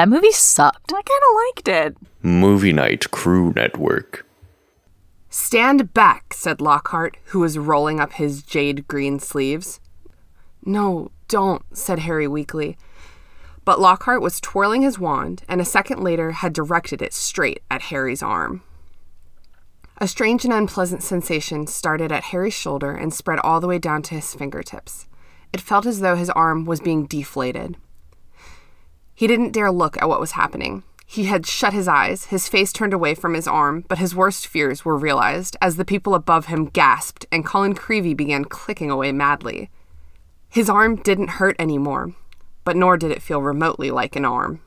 That movie sucked. I kind of liked it. Movie Night Crew Network. Stand back, said Lockhart, who was rolling up his jade green sleeves. No, don't, said Harry weakly. But Lockhart was twirling his wand, and a second later had directed it straight at Harry's arm. A strange and unpleasant sensation started at Harry's shoulder and spread all the way down to his fingertips. It felt as though his arm was being deflated. He didn't dare look at what was happening. He had shut his eyes, his face turned away from his arm, but his worst fears were realized as the people above him gasped and Colin Creevey began clicking away madly. His arm didn't hurt anymore, but nor did it feel remotely like an arm.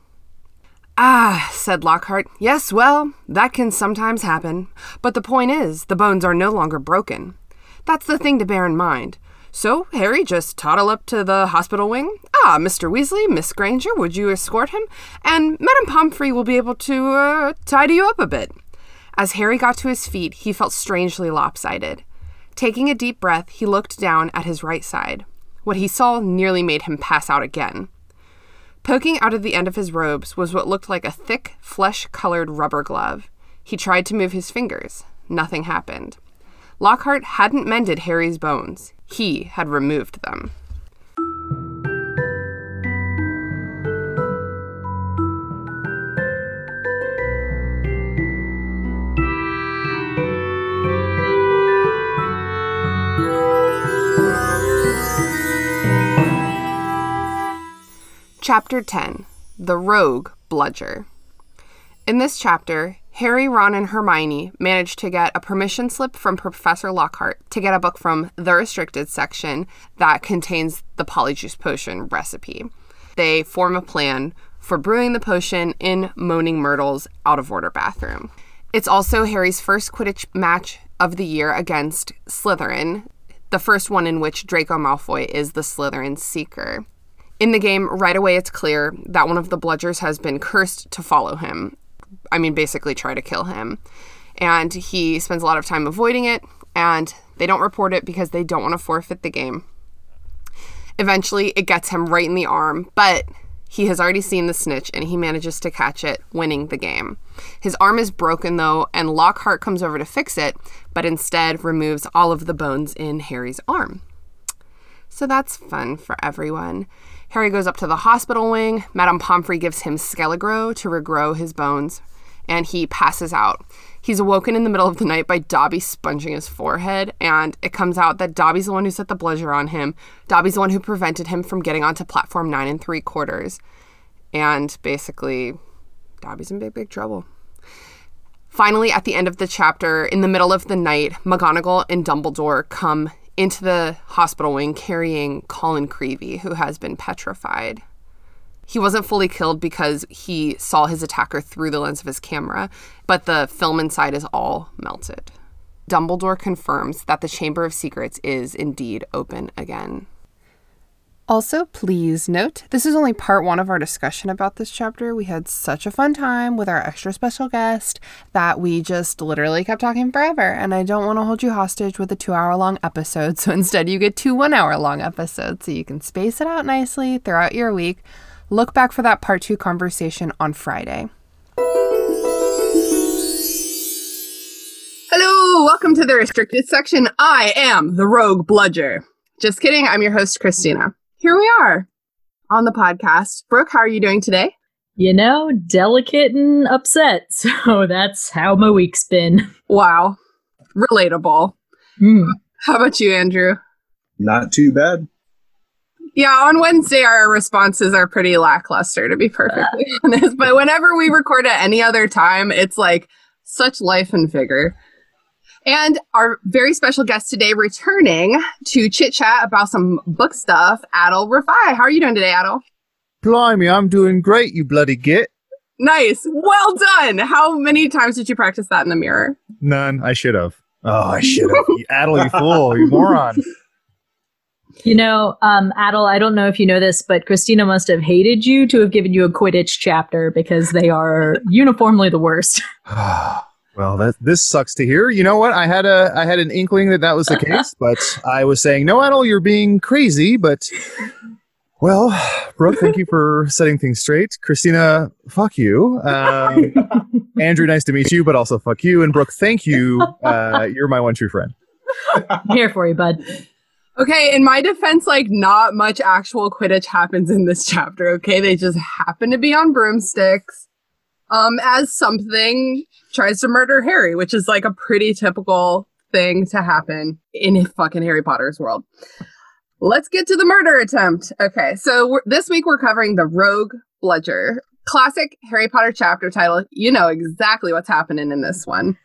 Ah, said Lockhart. Yes, well, that can sometimes happen. But the point is, the bones are no longer broken. That's the thing to bear in mind. So Harry just toddle up to the hospital wing. Ah, Mr. Weasley, Miss Granger, would you escort him? And Madame Pomfrey will be able to uh, tidy you up a bit. As Harry got to his feet, he felt strangely lopsided. Taking a deep breath, he looked down at his right side. What he saw nearly made him pass out again. Poking out of the end of his robes was what looked like a thick, flesh colored rubber glove. He tried to move his fingers. Nothing happened. Lockhart hadn't mended Harry's bones, he had removed them. Chapter 10 The Rogue Bludger. In this chapter, Harry, Ron, and Hermione managed to get a permission slip from Professor Lockhart to get a book from the restricted section that contains the polyjuice potion recipe. They form a plan for brewing the potion in Moaning Myrtle's out of order bathroom. It's also Harry's first Quidditch match of the year against Slytherin, the first one in which Draco Malfoy is the Slytherin seeker. In the game, right away it's clear that one of the bludgers has been cursed to follow him. I mean, basically try to kill him. And he spends a lot of time avoiding it, and they don't report it because they don't want to forfeit the game. Eventually, it gets him right in the arm, but he has already seen the snitch and he manages to catch it, winning the game. His arm is broken though, and Lockhart comes over to fix it, but instead removes all of the bones in Harry's arm. So that's fun for everyone. Harry goes up to the hospital wing. Madame Pomfrey gives him Skele-Gro to regrow his bones, and he passes out. He's awoken in the middle of the night by Dobby sponging his forehead, and it comes out that Dobby's the one who set the bludger on him. Dobby's the one who prevented him from getting onto platform nine and three quarters. And basically, Dobby's in big, big trouble. Finally, at the end of the chapter, in the middle of the night, McGonagall and Dumbledore come into the hospital wing carrying Colin Creevey, who has been petrified. He wasn't fully killed because he saw his attacker through the lens of his camera, but the film inside is all melted. Dumbledore confirms that the Chamber of Secrets is indeed open again. Also, please note this is only part one of our discussion about this chapter. We had such a fun time with our extra special guest that we just literally kept talking forever. And I don't want to hold you hostage with a two hour long episode. So instead, you get two one hour long episodes so you can space it out nicely throughout your week. Look back for that part two conversation on Friday. Hello, welcome to the restricted section. I am the Rogue Bludger. Just kidding, I'm your host, Christina here we are on the podcast. Brooke, how are you doing today? You know, delicate and upset. So that's how my week's been. Wow. Relatable. Mm. How about you, Andrew? Not too bad. Yeah, on Wednesday, our responses are pretty lackluster, to be perfectly uh. honest. But whenever we record at any other time, it's like such life and vigor. And our very special guest today returning to chit chat about some book stuff, Adal Rifai. How are you doing today, Adal? Blimey, I'm doing great, you bloody git. Nice. Well done. How many times did you practice that in the mirror? None. I should have. Oh, I should have. Adal, you fool. You moron. You know, um, Adal, I don't know if you know this, but Christina must have hated you to have given you a Quidditch chapter because they are uniformly the worst. Well, that this sucks to hear. You know what? I had a I had an inkling that that was the case, but I was saying, "No, Adal, you're being crazy." But Well, Brooke, thank you for setting things straight. Christina, fuck you. Um, Andrew, nice to meet you, but also fuck you. And Brooke, thank you. Uh, you're my one true friend. I'm here for you, bud. Okay, in my defense, like not much actual Quidditch happens in this chapter. Okay, they just happen to be on broomsticks. Um, as something tries to murder Harry, which is like a pretty typical thing to happen in a fucking Harry Potter's world. Let's get to the murder attempt. Okay, so this week we're covering the Rogue Bludger. Classic Harry Potter chapter title. You know exactly what's happening in this one.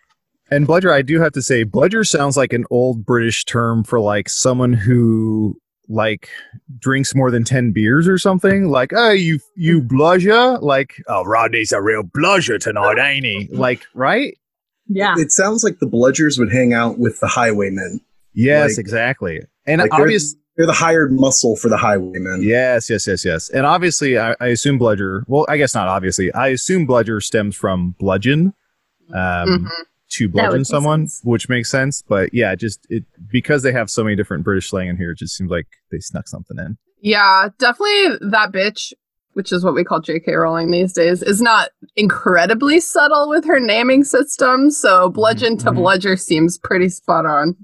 And bludger, I do have to say, bludger sounds like an old British term for like someone who like drinks more than 10 beers or something. Like, oh, you you bludger? Like, oh, Rodney's a real bludger tonight, ain't he? Like, right? Yeah. It sounds like the bludgers would hang out with the highwaymen. Yes, Like- exactly. And Like, they're- They're the hired muscle for the highwaymen. yes, yes, yes, yes. And obviously, I, I assume bludger. Well, I guess not. Obviously, I assume bludger stems from bludgeon. Um, Mhm. To bludgeon someone, sense. which makes sense. But yeah, just it because they have so many different British slang in here, it just seems like they snuck something in. Yeah, definitely that bitch, which is what we call J.K. Rowling these days, is not incredibly subtle with her naming system. So bludgeon to Mhm. bludger seems pretty spot on.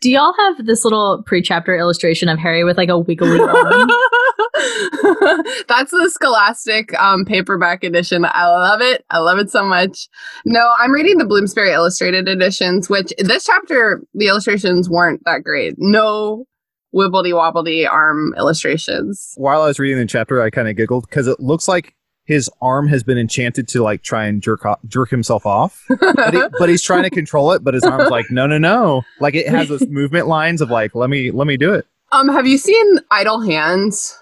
Do y'all have this little pre-chapter illustration of Harry with like a wiggly arm? That's the Scholastic um, paperback edition. I love it. I love it so much. No, I'm reading the Bloomsbury Illustrated editions, which this chapter, the illustrations weren't that great. No wibbledy wobbledy arm illustrations. While I was reading the chapter, I kind of giggled because it looks like his arm has been enchanted to like try and jerk off, jerk himself off, but, he, but he's trying to control it. But his arm's like, no, no, no. Like it has those movement lines of like, let me, let me do it. Um, have you seen Idle Hands?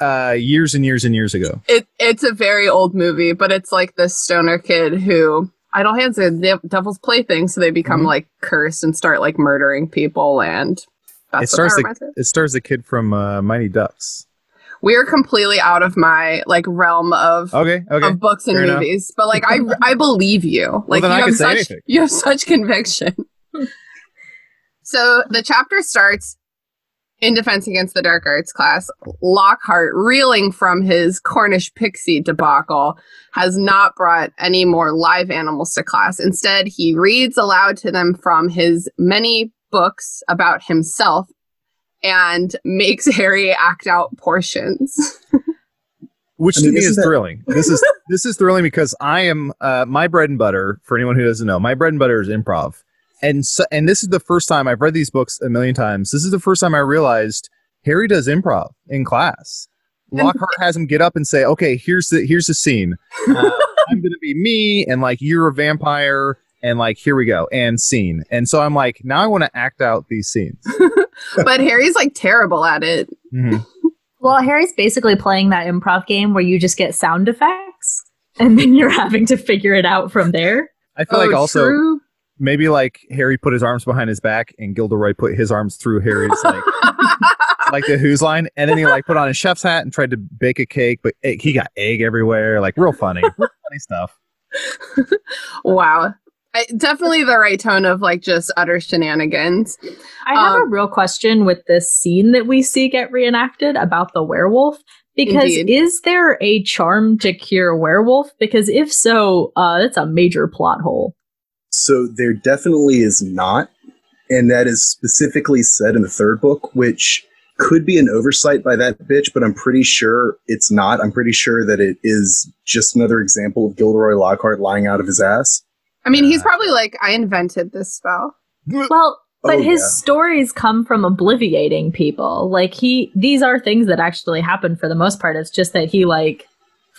Uh, years and years and years ago. It it's a very old movie, but it's like this stoner kid who Idle Hands are the devil's plaything, so they become Mhm. like cursed and start like murdering people, and that's it stars the reminds me of. it stars the kid from uh, Mighty Ducks. We are completely out of my like realm of Okay, okay. of books and fair enough. movies, but like I I believe you. Like then you have such anything. you have such conviction. so the chapter starts in defense against the dark arts class. Lockhart, reeling from his Cornish pixie debacle, has not brought any more live animals to class. Instead, he reads aloud to them from his many books about himself and makes Harry act out portions. which I to me isn't is that- thrilling. This is this is thrilling because I am uh, my bread and butter. For anyone who doesn't know, my bread and butter is improv, and so, and this is the first time I've read these books a million times. This is the first time I realized Harry does improv in class. Lockhart has him get up and say, "Okay, here's the here's the scene. Uh, I'm going to be me, and like you're a vampire." And like, here we go, and scene. And so I'm like, now I want to act out these scenes. but Harry's like terrible at it. Mhm. well, Harry's basically playing that improv game where you just get sound effects and then you're having to figure it out from there. I feel like Oh, also true. Maybe like Harry put his arms behind his back and Gilderoy put his arms through Harry's like like the Whose Line, and then he like put on a chef's hat and tried to bake a cake, but eh, he got egg everywhere, like real funny, real funny stuff. wow. I, definitely the right tone of like just utter shenanigans. I have a Um, real question with this scene that we see get reenacted about the werewolf. Because Indeed. is there a charm to cure werewolf? Because if so, uh, that's a major plot hole. So there definitely is not. And that is specifically said in the third book, which could be an oversight by that bitch, but I'm pretty sure it's not. I'm pretty sure that it is just another example of Gilderoy Lockhart lying out of his ass. I mean, he's Uh, probably like, I invented this spell. Well, but Oh, his yeah. stories come from obliviating people. Like he, these are things that actually happen for the most part. It's just that he like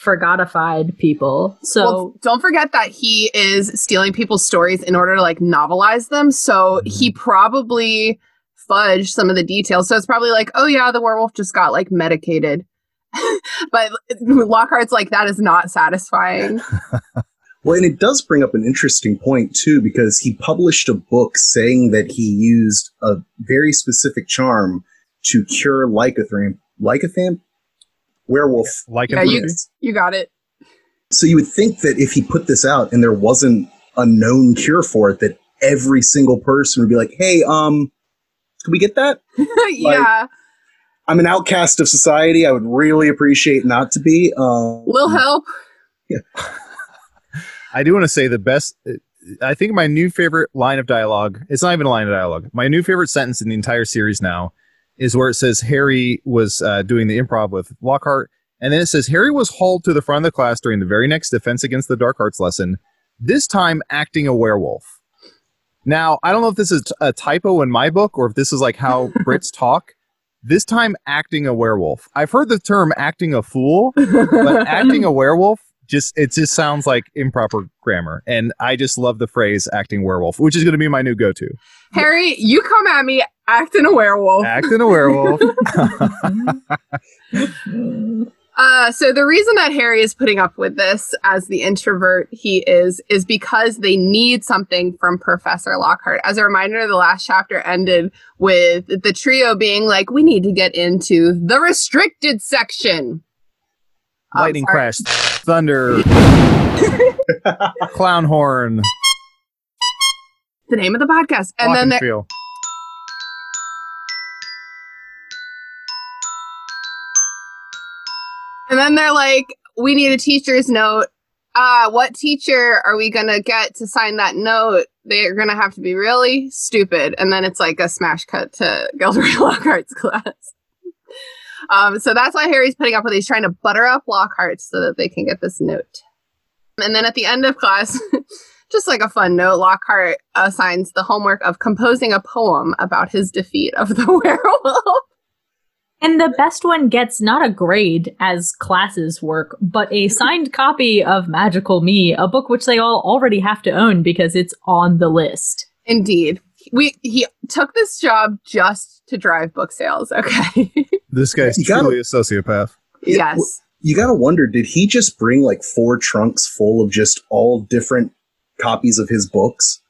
forgotified people. So well, don't forget that he is stealing people's stories in order to like novelize them. So mm-hmm. he probably fudged some of the details. So it's probably like, oh yeah, the werewolf just got like medicated. but Lockhart's like, that is not satisfying. Well, and it does bring up an interesting point too, because he published a book saying that he used a very specific charm to cure lycanthropy. Lycanthropy? Werewolf. Like Yeah, you- You got it. So you would think that if he put this out and there wasn't a known cure for it, that every single person would be like, "Hey, um, can we get that?" yeah. I'm an outcast of society. I would really appreciate not to be. Um, Little help. I do want to say the best. I think my new favorite line of dialogue. It's not even a line of dialogue. My new favorite sentence in the entire series now is where it says Harry was uh, doing the improv with Lockhart, and then it says Harry was hauled to the front of the class during the very next Defense Against the Dark Arts lesson. This time, acting a werewolf. Now, I don't know if this is a typo in my book or if this is like how Brits talk. This time, acting a werewolf. I've heard the term acting a fool, but acting a werewolf just it just sounds like improper grammar and i just love the phrase acting werewolf which is going to be my new go-to Harry, you come at me acting a werewolf. acting a werewolf Uh, so the reason that Harry is putting up with this as the introvert he is is because they need something from Professor Lockhart. As a reminder, the last chapter ended with the trio being like, "We need to get into the restricted section." Oh, lightning sorry. crash thunder clown horn The name of the podcast, and walk then and they're- feel. and then they're like, "We need a teacher's note." Uh, what teacher are we gonna get to sign that note? They're gonna have to be really stupid, and then it's like a smash cut to Gilderoy Lockhart's class. Um, so that's why Harry's putting up with. it. He's trying to butter up Lockhart so that they can get this note. And then at the end of class, just like a fun note, Lockhart assigns the homework of composing a poem about his defeat of the werewolf. And the best one gets not a grade as classes work, but a signed copy of Magical Me, a book which they all already have to own because it's on the list. Indeed. We he took this job just to drive book sales. Okay. this guy's You gotta- truly a sociopath yes. You got to wonder did he just bring like four trunks full of just all different copies of his books?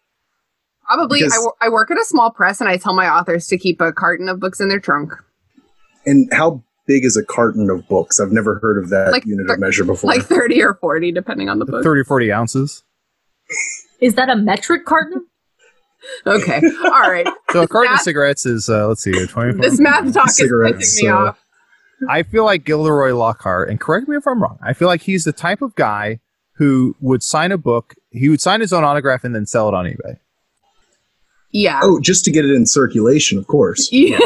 Probably. I, because- wo- I work at a small press and I tell my authors to keep a carton of books in their trunk. And how big is a carton of books? I've never heard of that Like unit thir- of measure before. Like 30 or 40, depending on the book. 30 or 40 ounces Is that a metric carton? Okay. All right. so a carton of cigarettes is uh let's see 24 This math talk is Cigarettes, pissing me so- off. I feel like Gilderoy Lockhart, and correct me if I'm wrong, I feel like he's the type of guy who would sign a book, he would sign his own autograph and then sell it on eBay. Yeah. oh, just to get it in circulation, of course. Yeah.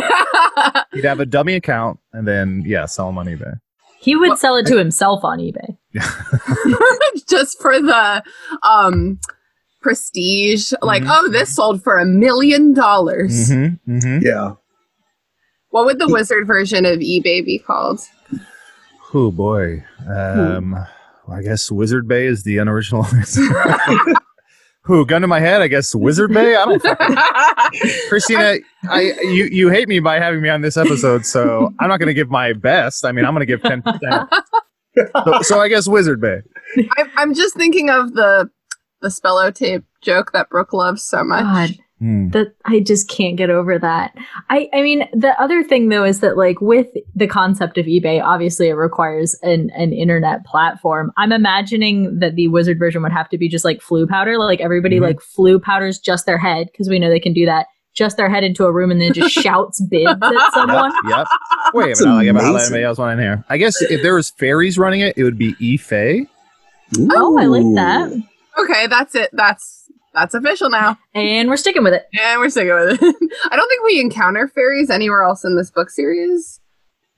He'd have a dummy account and then, yeah, sell them on eBay. He would Well, sell it to himself on eBay. Yeah. Just for the um prestige. Like, Mhm. oh, this sold for a million dollars. Mm-hmm, mm-hmm. Yeah. What would the wizard version of eBay be called? Oh boy. Um, well, I guess Wizard Bay is the unoriginal. Who gun to my head? I guess Wizard Bay. I don't. fucking- Christina, I you you hate me by having me on this episode, so I'm not going to give my best. I mean, I'm going to give ten percent. So, so I guess Wizard Bay. I, I'm just thinking of the the Spellotape joke that Brooke loves so much. God, Hmm. that I just can't get over that. I I mean, the other thing though is that like with the concept of eBay, obviously it requires an an internet platform. I'm imagining that the wizard version would have to be just like Floo powder, like everybody Mhm. like Floo powders just their head because we know they can do that. Just their head into a room and then just shouts bids at someone. Yep. Wait a That's minute. I'll give it how amazing. anybody else want in here. I guess if there was fairies running it, it would be E-Fay. Oh, I like that. Okay, that's it. That's that's official now. And we're sticking with it. And we're sticking with it. I don't think we encounter fairies anywhere else in this book series.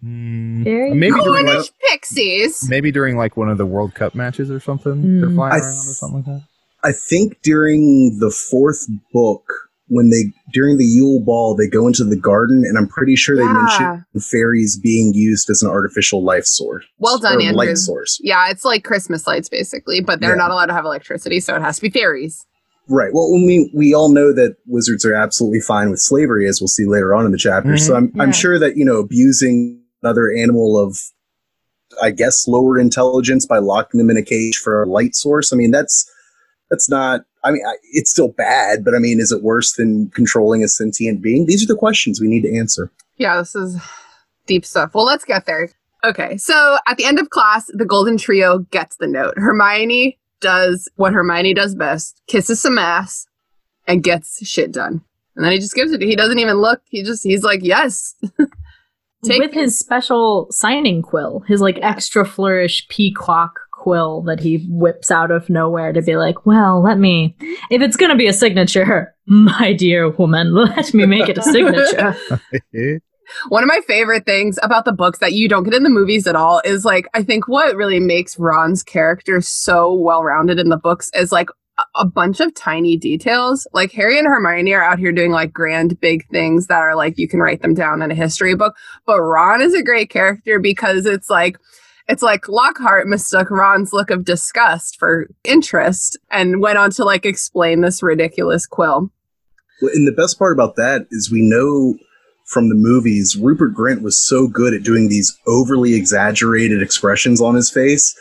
Hmm. Fairies? Maybe during like, pixies. maybe during like one of the World Cup matches or something. They're Hmm. flying I around or something like that. I think during the fourth book, when they during the Yule Ball, they go into the garden, and I'm pretty sure they Yeah. mention fairies being used as an artificial life source. Well done, Andrew. light source. Yeah, it's like Christmas lights basically, but they're Yeah. not allowed to have electricity, so it has to be fairies. Right. Well, we we all know that wizards are absolutely fine with slavery, as we'll see later on in the chapter. So I'm Yeah. I'm mhm. sure that you know abusing another animal of, I guess, lower intelligence by locking them in a cage for a light source. I mean, that's that's not. I mean, I, it's still bad, but I mean, is it worse than controlling a sentient being? These are the questions we need to answer. Yeah, this is deep stuff. Well, let's get there. Okay, so at the end of class, the Golden Trio gets the note. Hermione does what Hermione does best kisses some ass and gets shit done. And then he just gives it. He doesn't even look. He just, he's like, yes. Take with his special signing quill, his like extra flourish peacock quill that he whips out of nowhere to be like, well, let me, if it's going to be a signature, my dear woman, let me make it a signature. One of my favorite things about the books that you don't get in the movies at all is like, I think what really makes Ron's character so well rounded in the books is like a- a bunch of tiny details. Like Harry and Hermione are out here doing like grand big things that are like you can write them down in a history book. But Ron is a great character because it's like it's like Lockhart mistook Ron's look of disgust for interest and went on to like explain this ridiculous quill. Well, and the best part about that is we know from the movies, Rupert Grint was so good at doing these overly exaggerated expressions on his face,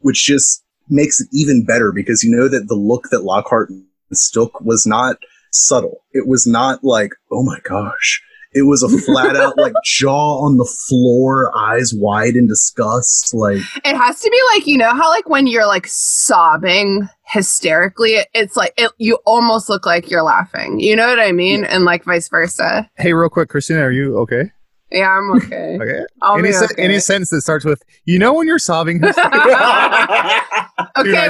which just makes it even better because you know that the look that Lockhart mistook was not subtle. It was not like, oh my gosh. It was a flat out like jaw on the floor, eyes wide in disgust. Like It has to be like, you know how like when you're like sobbing hysterically, it- it's like it, you almost look like you're laughing. You know what I mean? And like vice versa. hey, real quick, Christina, are you okay? Yeah, I'm okay. Okay. I'll any, be okay. any sentence that starts with, you know, when you're sobbing okay,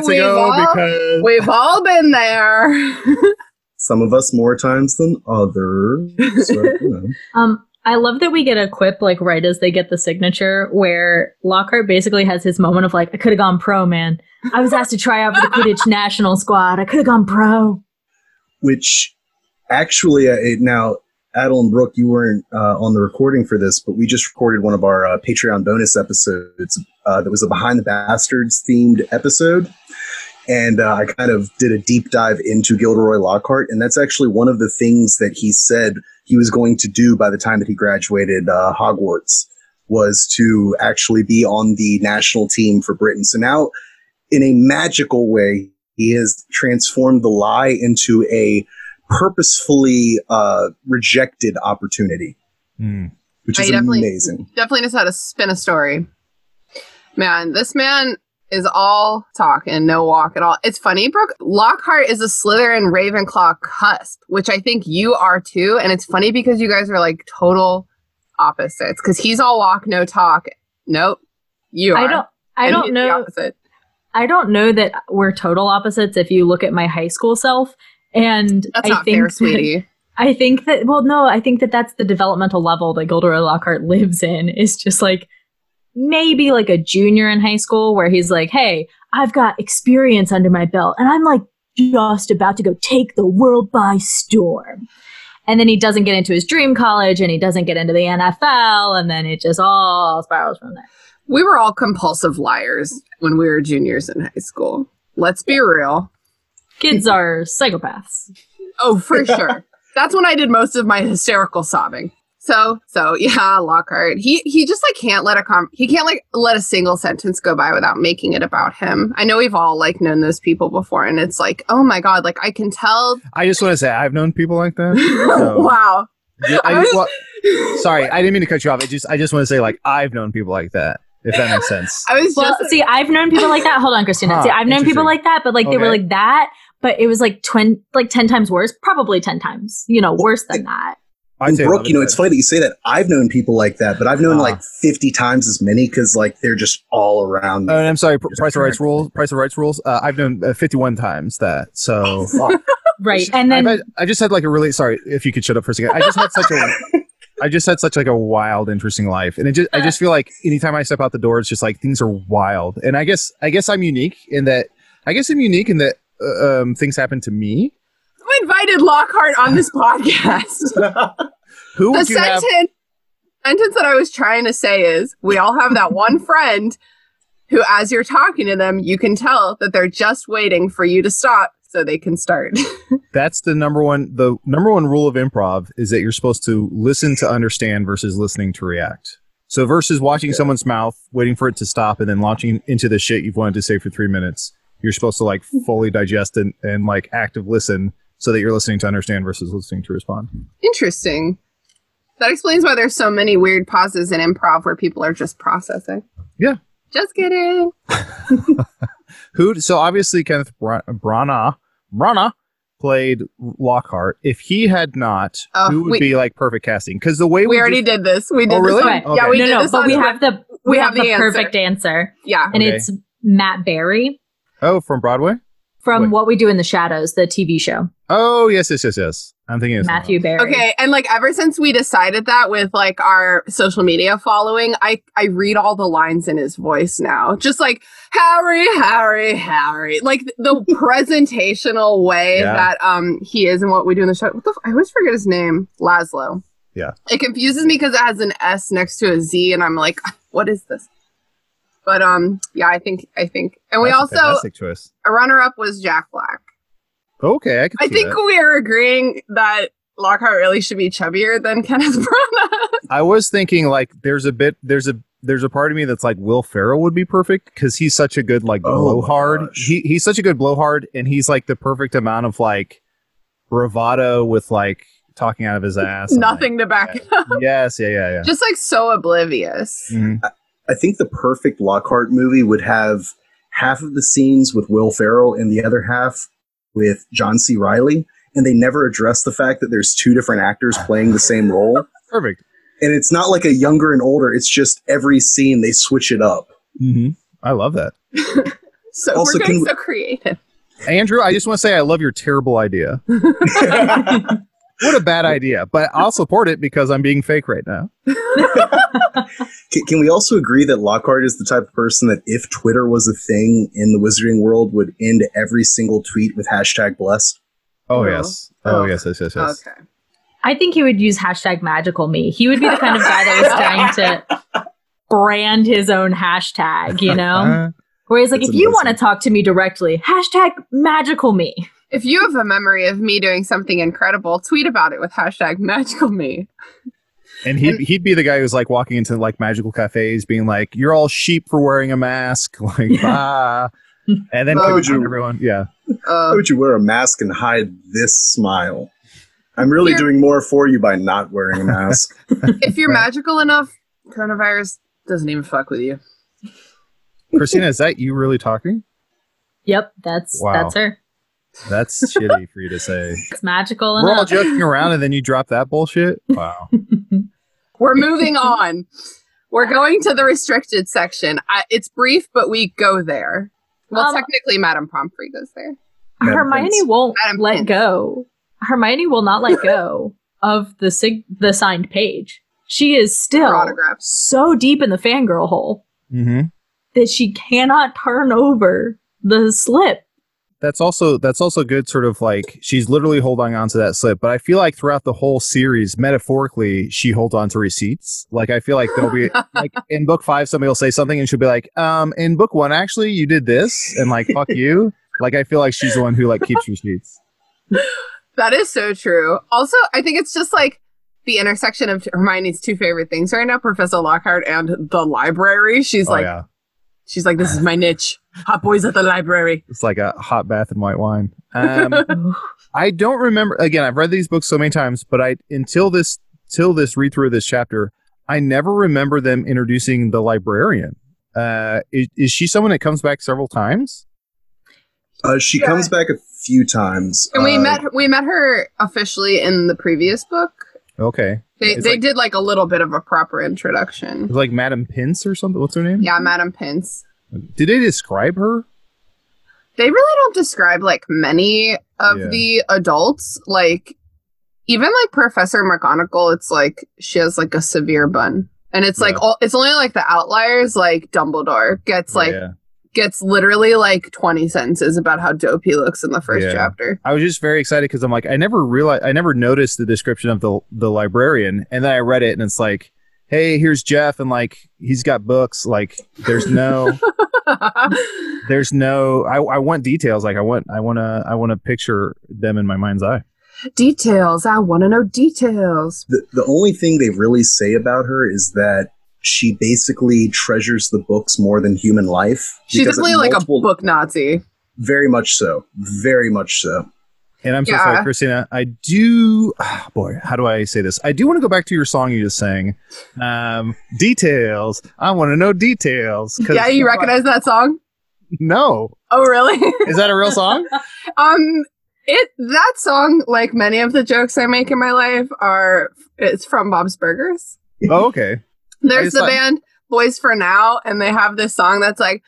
we've all, because we've all been there. Some of us more times than others. So, you know. Um, I love that we get a quip like right as they get the signature, where Lockhart basically has his moment of like, I could have gone pro, man. I was asked to try out for the Quidditch national squad. I could have gone pro. which actually uh, it, now Adal and Brooke, you weren't uh, on the recording for this, but we just recorded one of our uh, Patreon bonus episodes uh, that was a Behind the Bastards themed episode. And uh, I kind of did a deep dive into Gilderoy Lockhart, and that's actually one of the things that he said he was going to do by the time that he graduated uh, Hogwarts was to actually be on the national team for Britain. So now, in a magical way, he has transformed the lie into a purposefully uh, rejected opportunity, Hmm. which I is definitely- amazing. Definitely knows how to spin a story. Man, this man is all talk and no walk at all. It's funny, Brooke. Lockhart is a Slytherin Ravenclaw cusp, which I think you are too. And it's funny because you guys are like total opposites. Because he's all walk, no talk. Nope, you are. I don't. I And don't know. I don't know that we're total opposites if you look at my high school self. And That's I not think fair, that- sweetie. I think that well, no, I think that that's the developmental level that Gilderoy Lockhart lives in. Is just like maybe like a junior in high school where he's like, "Hey, I've got experience under my belt, and I'm like just about to go take the world by storm." And then he doesn't get into his dream college, and he doesn't get into the NFL, and then it just all spirals from there. We were all compulsive liars when we were juniors in high school. Let's be real. Kids are psychopaths. Oh, for sure. That's when I did most of my hysterical sobbing. So, so yeah, Lockhart. He he just like can't let a com he can't like let a single sentence go by without making it about him. I know we've all like known those people before, and it's like, oh my god, like I can tell. I just want to say I've known people like that. So- wow. I, well, sorry, I didn't mean to cut you off. I just I just want to say like I've known people like that. If that makes sense. I was Well, just see, I've known people like that. Hold on, Christina. Huh, see, I've known people like that, but like they were like that, but it was like twin, like ten times worse. Probably ten times, you know, worse than that. I'd And Brooke, you know, it's funny that you say that. I've known people like that, but I've known Ah. like 50 times as many because like they're just all around. Oh, and I'm sorry. Pr- Price of Rights correct rules. Price of Rights rules. Uh, I've known uh, 51 times that. So Right. And then had, I just had like a really sorry if you could shut up for a second. I just had such a I just had such like a wild, interesting life, and it just I just feel like anytime I step out the door, it's just like things are wild. And I guess I guess I'm unique in that I guess I'm unique in that uh, um, things happen to me. Who invited Lockhart on this podcast. Who the would you have? sentence sentence that I was trying to say is we all have that one friend who, as you're talking to them, you can tell that they're just waiting for you to stop so they can start. That's the number one. The number one rule of improv is that you're supposed to listen to understand versus listening to react. So versus watching someone's mouth, waiting for it to stop, and then launching into the shit you've wanted to say for three minutes, you're supposed to like fully digest and, and like active listen so that you're listening to understand versus listening to respond. Interesting. That explains why there's so many weird pauses in improv where people are just processing. Yeah. Just kidding. Who? So obviously Kenneth Bra- Branagh, Branagh played Lockhart, if he had not, Oh, who would we- be like perfect casting? Because the way We we, already just- did this. We oh, did Oh, this. really? on- Okay. Yeah, we no, did no, this but we Twitter. have the we, have, the, answer. perfect answer, Yeah. and Okay. it's Matt Berry Oh, from Broadway. From Wait. What We Do in the Shadows, the TV show. Oh, yes, yes, yes, yes. I'm thinking of Matthew else. Berry. Okay, and like ever since we decided that with like our social media following, I I read all the lines in his voice now. Just like Harry, Harry, Harry. Like the presentational way Yeah. that um he is and what we do in the show. What the f- I always forget his name. Laszlo. Yeah. It confuses me because it has an S next to a Z and I'm like, what is this? But um yeah, I think I think and we That's a also fantastic choice. a runner up was Jack Black. Okay, I can I see think that. we are agreeing that Lockhart really should be chubbier than Kenneth Branagh. I was thinking like there's a bit there's a there's a part of me that's like Will Ferrell would be perfect because he's such a good like Oh blowhard. He he's such a good blowhard, and he's like the perfect amount of like bravado with like talking out of his ass. and, Nothing to back it up. yes, yeah, yeah, yeah. Just like so oblivious. Mhm. I think the perfect Lockhart movie would have half of the scenes with Will Ferrell and the other half with John C. Reilly, and they never address the fact that there's two different actors playing the same role. Perfect. And it's not like a younger and older, it's just every scene they switch it up. hmm I love that. So Also, we're getting can- so creative. Andrew, I just want to say I love your terrible idea. What a bad idea, but I'll support it because I'm being fake right now. Can, can we also agree that Lockhart is the type of person that if Twitter was a thing in the wizarding world would end every single tweet with hashtag blessed? Oh Oh. yes. Oh Oh. yes, yes, yes, yes. Okay. I think he would use hashtag magical me. He would be the kind of guy that was trying to brand his own hashtag, you know? Where he's like, That's if you want to talk to me directly, hashtag magical me. If you have a memory of me doing something incredible, tweet about it with hashtag magical me. and he'd he'd be the guy who's like walking into like magical cafes, being like, "You're all sheep for wearing a mask," like ah, and then Oh, put Drew. everyone, yeah. Why Uh, would you wear a mask and hide this smile? I'm really doing more for you by not wearing a mask. if you're magical enough, coronavirus doesn't even fuck with you. Christina, is that you really talking? Yep, that's Wow. that's her. That's shitty for you to say. It's magical We're all joking around, and then you drop that bullshit. Wow. We're moving on. We're going to the restricted section. I, it's brief, but we go there. Well, Um, technically, Madame Pomfrey goes there. Madam Hermione Prince. won't Madam let Prince. go. Hermione will not let go of the sig- the signed page. She is still so deep in the fangirl hole hmm that she cannot turn over the slip. That's also that's also good. Sort of like she's literally holding on to that slip, but I feel like throughout the whole series, metaphorically, she holds on to receipts. Like I feel like there'll be like in book five, somebody will say something, and she'll be like, "Um, in book one, actually, you did this," and like, "Fuck you." Like I feel like she's the one who like keeps receipts. That is so true. Also, I think it's just like the intersection of Hermione's two favorite things right now, Professor Lockhart and the library. She's oh like, yeah, she's like, this is my niche. Hot boys at the library. it's like a hot bath and white wine. Um, I don't remember. Again, I've read these books so many times, but I until this till this read through of this chapter, I never remember them introducing the librarian. Uh, is, is she someone that comes back several times? Uh, she Yeah. comes back a few times. And we Uh, met we met her officially in the previous book. Okay, They It's they like- did like a little bit of a proper introduction. like Madame Pince or something. What's her name? Yeah, Madam Pince. Did they describe her? They really don't describe like many of Yeah. the adults. Like even like Professor McGonagall, it's like she has like a severe bun. And it's like Yeah. all, it's only like the outliers, like Dumbledore gets like yeah. gets literally like twenty sentences about how dope he looks in the first Yeah. chapter. I was just very excited because I'm like, I never realized, I never noticed the description of the the librarian, and then I read it, and it's like, hey, here's Jeff, and like he's got books. Like, there's no, there's no. I, I want details. Like, I want, I want to, I want to picture them in my mind's eye. details. I want to know details. the, the only thing they really say about her is that she basically treasures the books more than human life. She's because at definitely like a book Nazi. Very much so. Very much so. And I'm so Yeah. sorry, Christina. I do, ah, boy, how do I say this? I do want to go back to your song you just sang. Um, details. I want to know details. Yeah, you recognize that song? No, Oh, really? is that a real song? um, It that song, like many of the jokes I make in my life, are it's from Bob's Burgers. Oh, okay. There's the thought- band Boyz 4 Now, and they have this song that's like,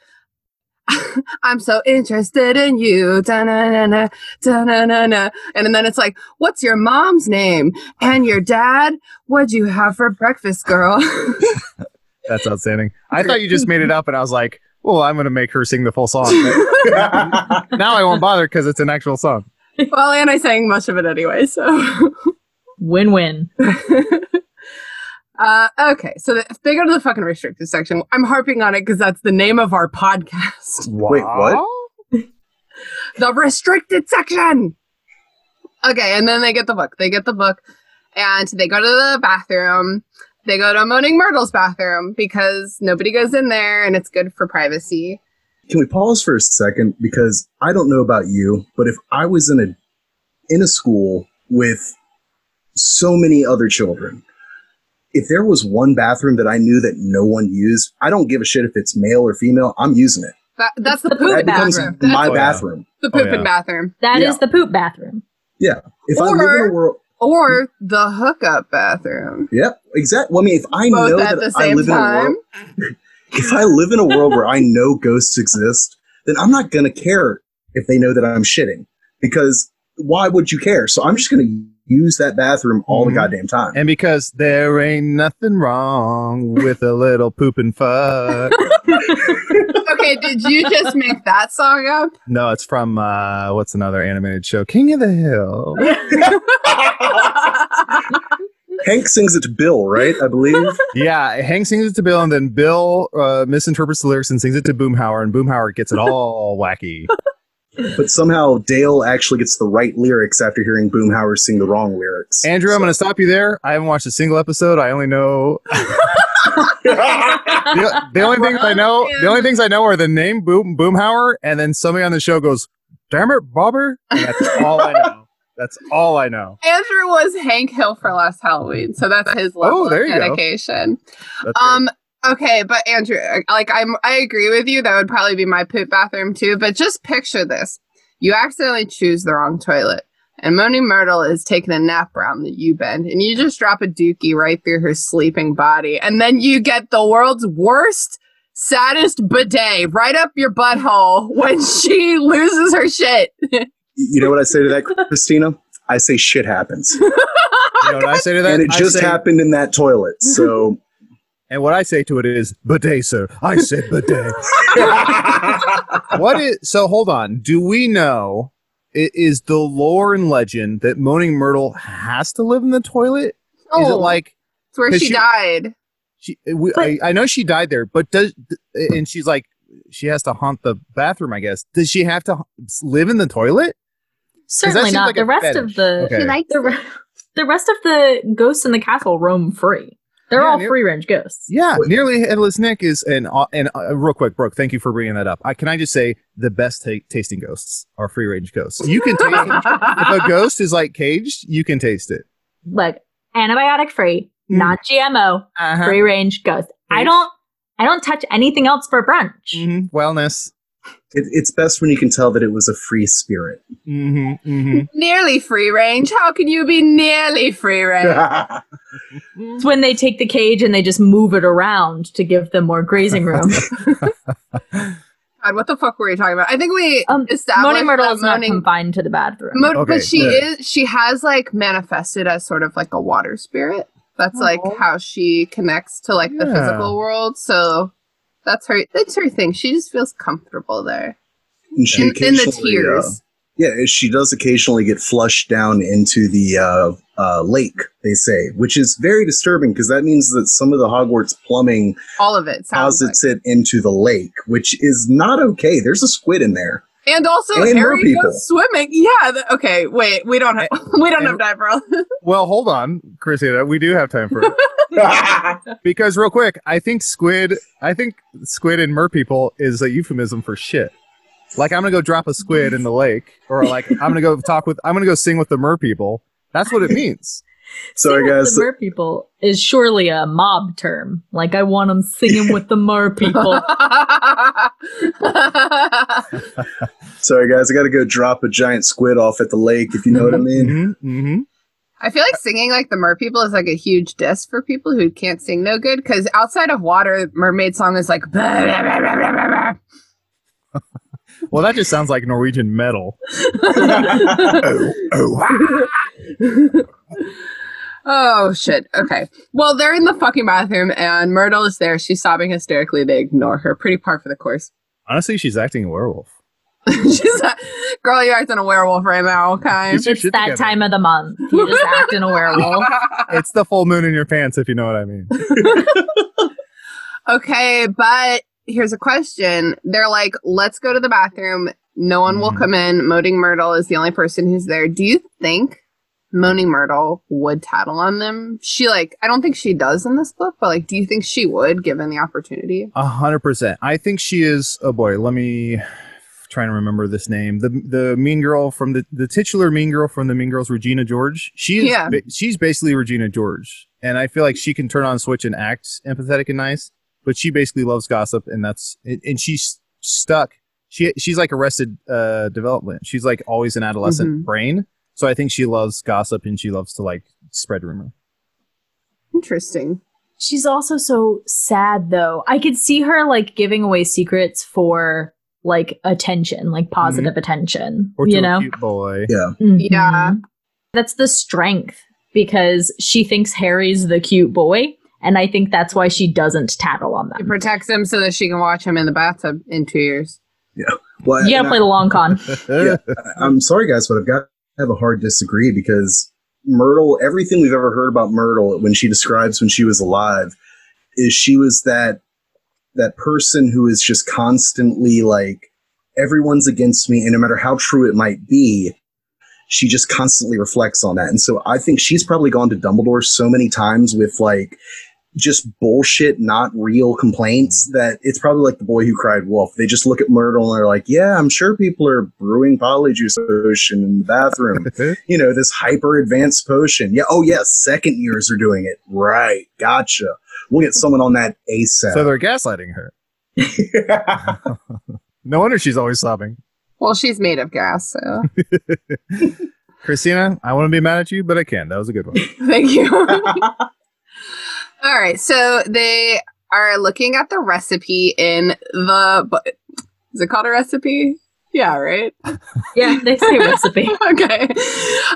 "I'm so interested in you," da-na-na-na, da-na-na-na. and then it's like, "What's your mom's name and your dad? What'd you have for breakfast, girl?" That's outstanding. I thought you just made it up, and I was like, well, I'm going to make her sing the full song. Now I won't bother because it's an actual song. well, and I sang much of it anyway, so. Win win. Uh, okay, so the, if they go to the fucking restricted section, I'm harping on it because that's the name of our podcast. Wait, what? the restricted section. Okay, and then they get the book. They get the book, and they go to the bathroom. They go to Moaning Myrtle's bathroom because nobody goes in there, and it's good for privacy. Can we pause for a second? Because I don't know about you, but if I was in a in a school with so many other children, if there was one bathroom that I knew that no one used, I don't give a shit if it's male or female. I'm using it. That, that's the, the poop poop That becomes bathroom. my That's Oh, yeah. bathroom. the Oh, pooping yeah. bathroom, That is Yeah. the poop bathroom. Yeah. If I live in Or- a world, or the hookup bathroom. yeah, exactly. Well, I mean, if I Both know that I same live in a world, if I live in a world where I know ghosts exist, then I'm not gonna care if they know that I'm shitting because why would you care? So I'm just gonna use that bathroom all the goddamn time. And because there ain't nothing wrong with a little poop and fuck. okay, did you just make that song up? no, it's from, uh, what's another animated show? King of the Hill. Hank sings it to Bill, right? I believe. yeah, Hank sings it to Bill, and then Bill uh, misinterprets the lyrics and sings it to Boomhauer, and Boomhauer gets it all wacky. But somehow Dale actually gets the right lyrics after hearing Boomhauer sing the wrong lyrics. Andrew, I'm going to stop you there. I haven't watched a single episode. I only know the, the only things I know. The only things I know are the name Boom Boomhauer, and then somebody on the show goes, "Damn it, Bobber." And that's all I know. That's all I know. Andrew was Hank Hill for last Halloween, so that's his level Oh, there of you go. dedication. That's great. Um, okay, but Andrew, like I'm, I agree with you. That would probably be my poop bathroom too. But just picture this: you accidentally choose the wrong toilet, and Moaning Myrtle is taking a nap around the U bend, and you just drop a dookie right through her sleeping body, and then you get the world's worst. Saddest bidet right up your butthole when she loses her shit. You know what I say to that, Christina? I say shit happens, you know what I say to that? and it I just say- happened in that toilet. So And what I say to it is bidet, sir. I said bidet. what is so? Hold on. Do we know? i- Is the lore and legend that Moaning Myrtle has to live in the toilet? Is it oh, like it's where she she- died. she? We, I, I know she died there, but does and she's like she has to haunt the bathroom. I guess does she have to live in the toilet? Certainly not. like the rest fetish. of the Okay. She likes the, re- the rest of the ghosts in the castle roam free. They're Yeah, all near- free range ghosts. Yeah, nearly headless Nick is and and uh, real quick, Brooke. Thank you for bringing that up. I can I just say the best ta- tasting ghosts are free range ghosts. You can taste if a ghost is like caged, you can taste it. Like antibiotic free, Mm. not GMO, Uh-huh. free range ghost. I don't I don't touch anything else for brunch. Mhm. Wellness. It, it's best when you can tell that it was a free spirit. hmm hmm nearly free range. How can you be nearly free range? It's when they take the cage and they just move it around to give them more grazing room. God, what the fuck were we talking about? I think we Um, established Moaning Myrtle that is not Moaning- confined to the bathroom. Mo- Okay, but she yeah. is. She has like manifested as sort of like a water spirit. That's like Oh. how she connects to like the physical world. So that's her. That's her thing. She just feels comfortable there And she in, in the uh, tears. yeah, she does occasionally get flushed down into the uh, uh, lake. They say, which is very disturbing because that means that some of the Hogwarts plumbing All of it sounds like. posits it into the lake, which is not okay. There's a squid in there. And also, And more Harry people. goes swimming. Yeah. th- okay. Wait. We don't have. we don't have and- time for all. Well, hold on, Christina. We do have time for it because real quick, I think squid. I think squid and mer people is a euphemism for shit. Like I'm gonna go drop a squid in the lake, or like I'm gonna go talk with. I'm gonna go sing with the mer people. That's what it means. Sorry, Sing with guys. The mer people is surely a mob term. Like I want them singing with the mer people. Sorry, guys. I got to go drop a giant squid off at the lake, if you know what I mean. Mm-hmm, mm-hmm. I feel like singing like the mer people is like a huge diss for people who can't sing no good because outside of water, mermaid song is like. "Bah, bah, bah, bah, bah, bah, bah." Well, that just sounds like Norwegian metal. oh, oh. Oh shit. Okay. Well, they're in the fucking bathroom and Myrtle is there. She's sobbing hysterically. They ignore her. Pretty par for the course. Honestly, she's acting a werewolf. She's like, girl, you're acting a werewolf right now, okay? Get it's that together. time of the month. You just act in a werewolf. It's the full moon in your pants, if you know what I mean. okay, but here's a question. They're like, let's go to the bathroom. No one will Mhm. come in. Moaning Myrtle is the only person who's there. Do you think Moaning Myrtle would tattle on them? She like, I don't think she does in this book, but like, do you think she would given the opportunity? A hundred percent. I think she is. Oh boy, let me try to remember this name. The the mean girl from the the titular mean girl from the Mean Girls, Regina George. She is. Yeah. she's basically Regina George, and I feel like she can turn on switch and act empathetic and nice, but she basically loves gossip, and that's and and she's stuck. She she's like arrested uh development. She's like always an adolescent Mhm. brain. So I think she loves gossip and she loves to like spread rumor. Interesting. She's also so sad though. I could see her like giving away secrets for like attention, like positive attention. Or to you a know? cute boy. Yeah. Yeah. Mhm. That's the strength because she thinks Harry's the cute boy. And I think that's why she doesn't tattle on She them. protects him so that she can watch him in the bathtub in two years. Yeah. Well, You gotta play the long con. Yeah. I- I'm sorry, guys, but I've got to have a hard disagree because Myrtle, everything we've ever heard about Myrtle when she describes when she was alive, is she was that that person who is just constantly like everyone's against me, and no matter how true it might be, she just constantly reflects on that. And so I think she's probably gone to Dumbledore so many times with like just bullshit, not real complaints that it's probably like the boy who cried wolf. They just look at Myrtle and they're like, yeah, I'm sure people are brewing polyjuice potion in the bathroom. you know, this hyper advanced potion. Yeah. Oh, yeah. Second years are doing it. Right. Gotcha. We'll get someone on that ASAP. so they're gaslighting her. No wonder she's always sobbing. Well, she's made of gas, so Christina, I want to be mad at you, but I can't. That was a good one. thank you. All right, so they are looking at the recipe in the. Is it called a recipe? Yeah, right. Yeah, they say recipe. okay.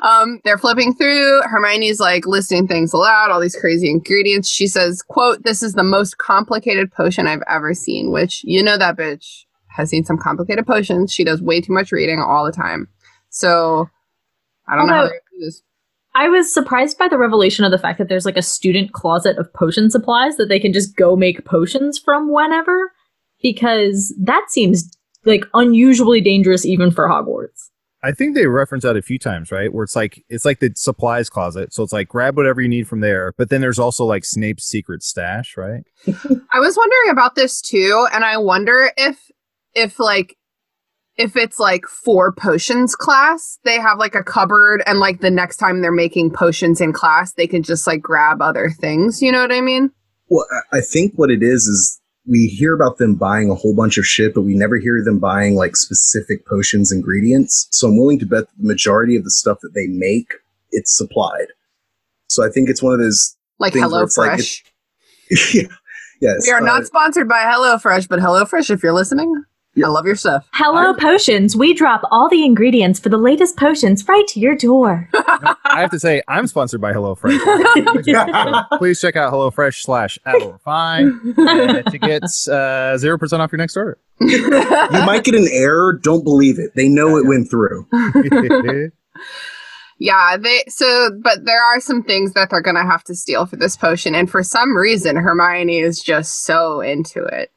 Um, they're flipping through. Hermione's like listing things aloud, all these crazy ingredients. She says, quote, this is the most complicated potion I've ever seen, which you know that bitch has seen some complicated potions. She does way too much reading all the time. So I don't know how gonna do this. I was surprised by the revelation of the fact that there's like a student closet of potion supplies that they can just go make potions from whenever, because that seems like unusually dangerous even for Hogwarts. I think they reference that a few times, right? Where it's like it's like the supplies closet. So it's like grab whatever you need from there. But then there's also like Snape's secret stash, right? I was wondering about this too, and I wonder if if like if it's like for potions class, they have like a cupboard and like the next time they're making potions in class, they can just like grab other things. You know what I mean? Well, I- think what it is is we hear about them buying a whole bunch of shit, but we never hear them buying like specific potions ingredients. So I'm willing to bet the majority of the stuff that they make, it's supplied. So I think it's one of those. Like where it's like HelloFresh. yeah, yes, we are uh, not sponsored by HelloFresh, but HelloFresh, if you're listening, I love your stuff. Hello, potions. We drop all the ingredients for the latest potions right to your door. I have to say, I'm sponsored by HelloFresh. So please check out HelloFresh slash Fine uh, to get uh, zero percent off your next order. you might get an error. Don't believe it. They know it went through. Yeah, they so but there are some things that they're gonna have to steal for this potion, and for some reason Hermione is just so into it.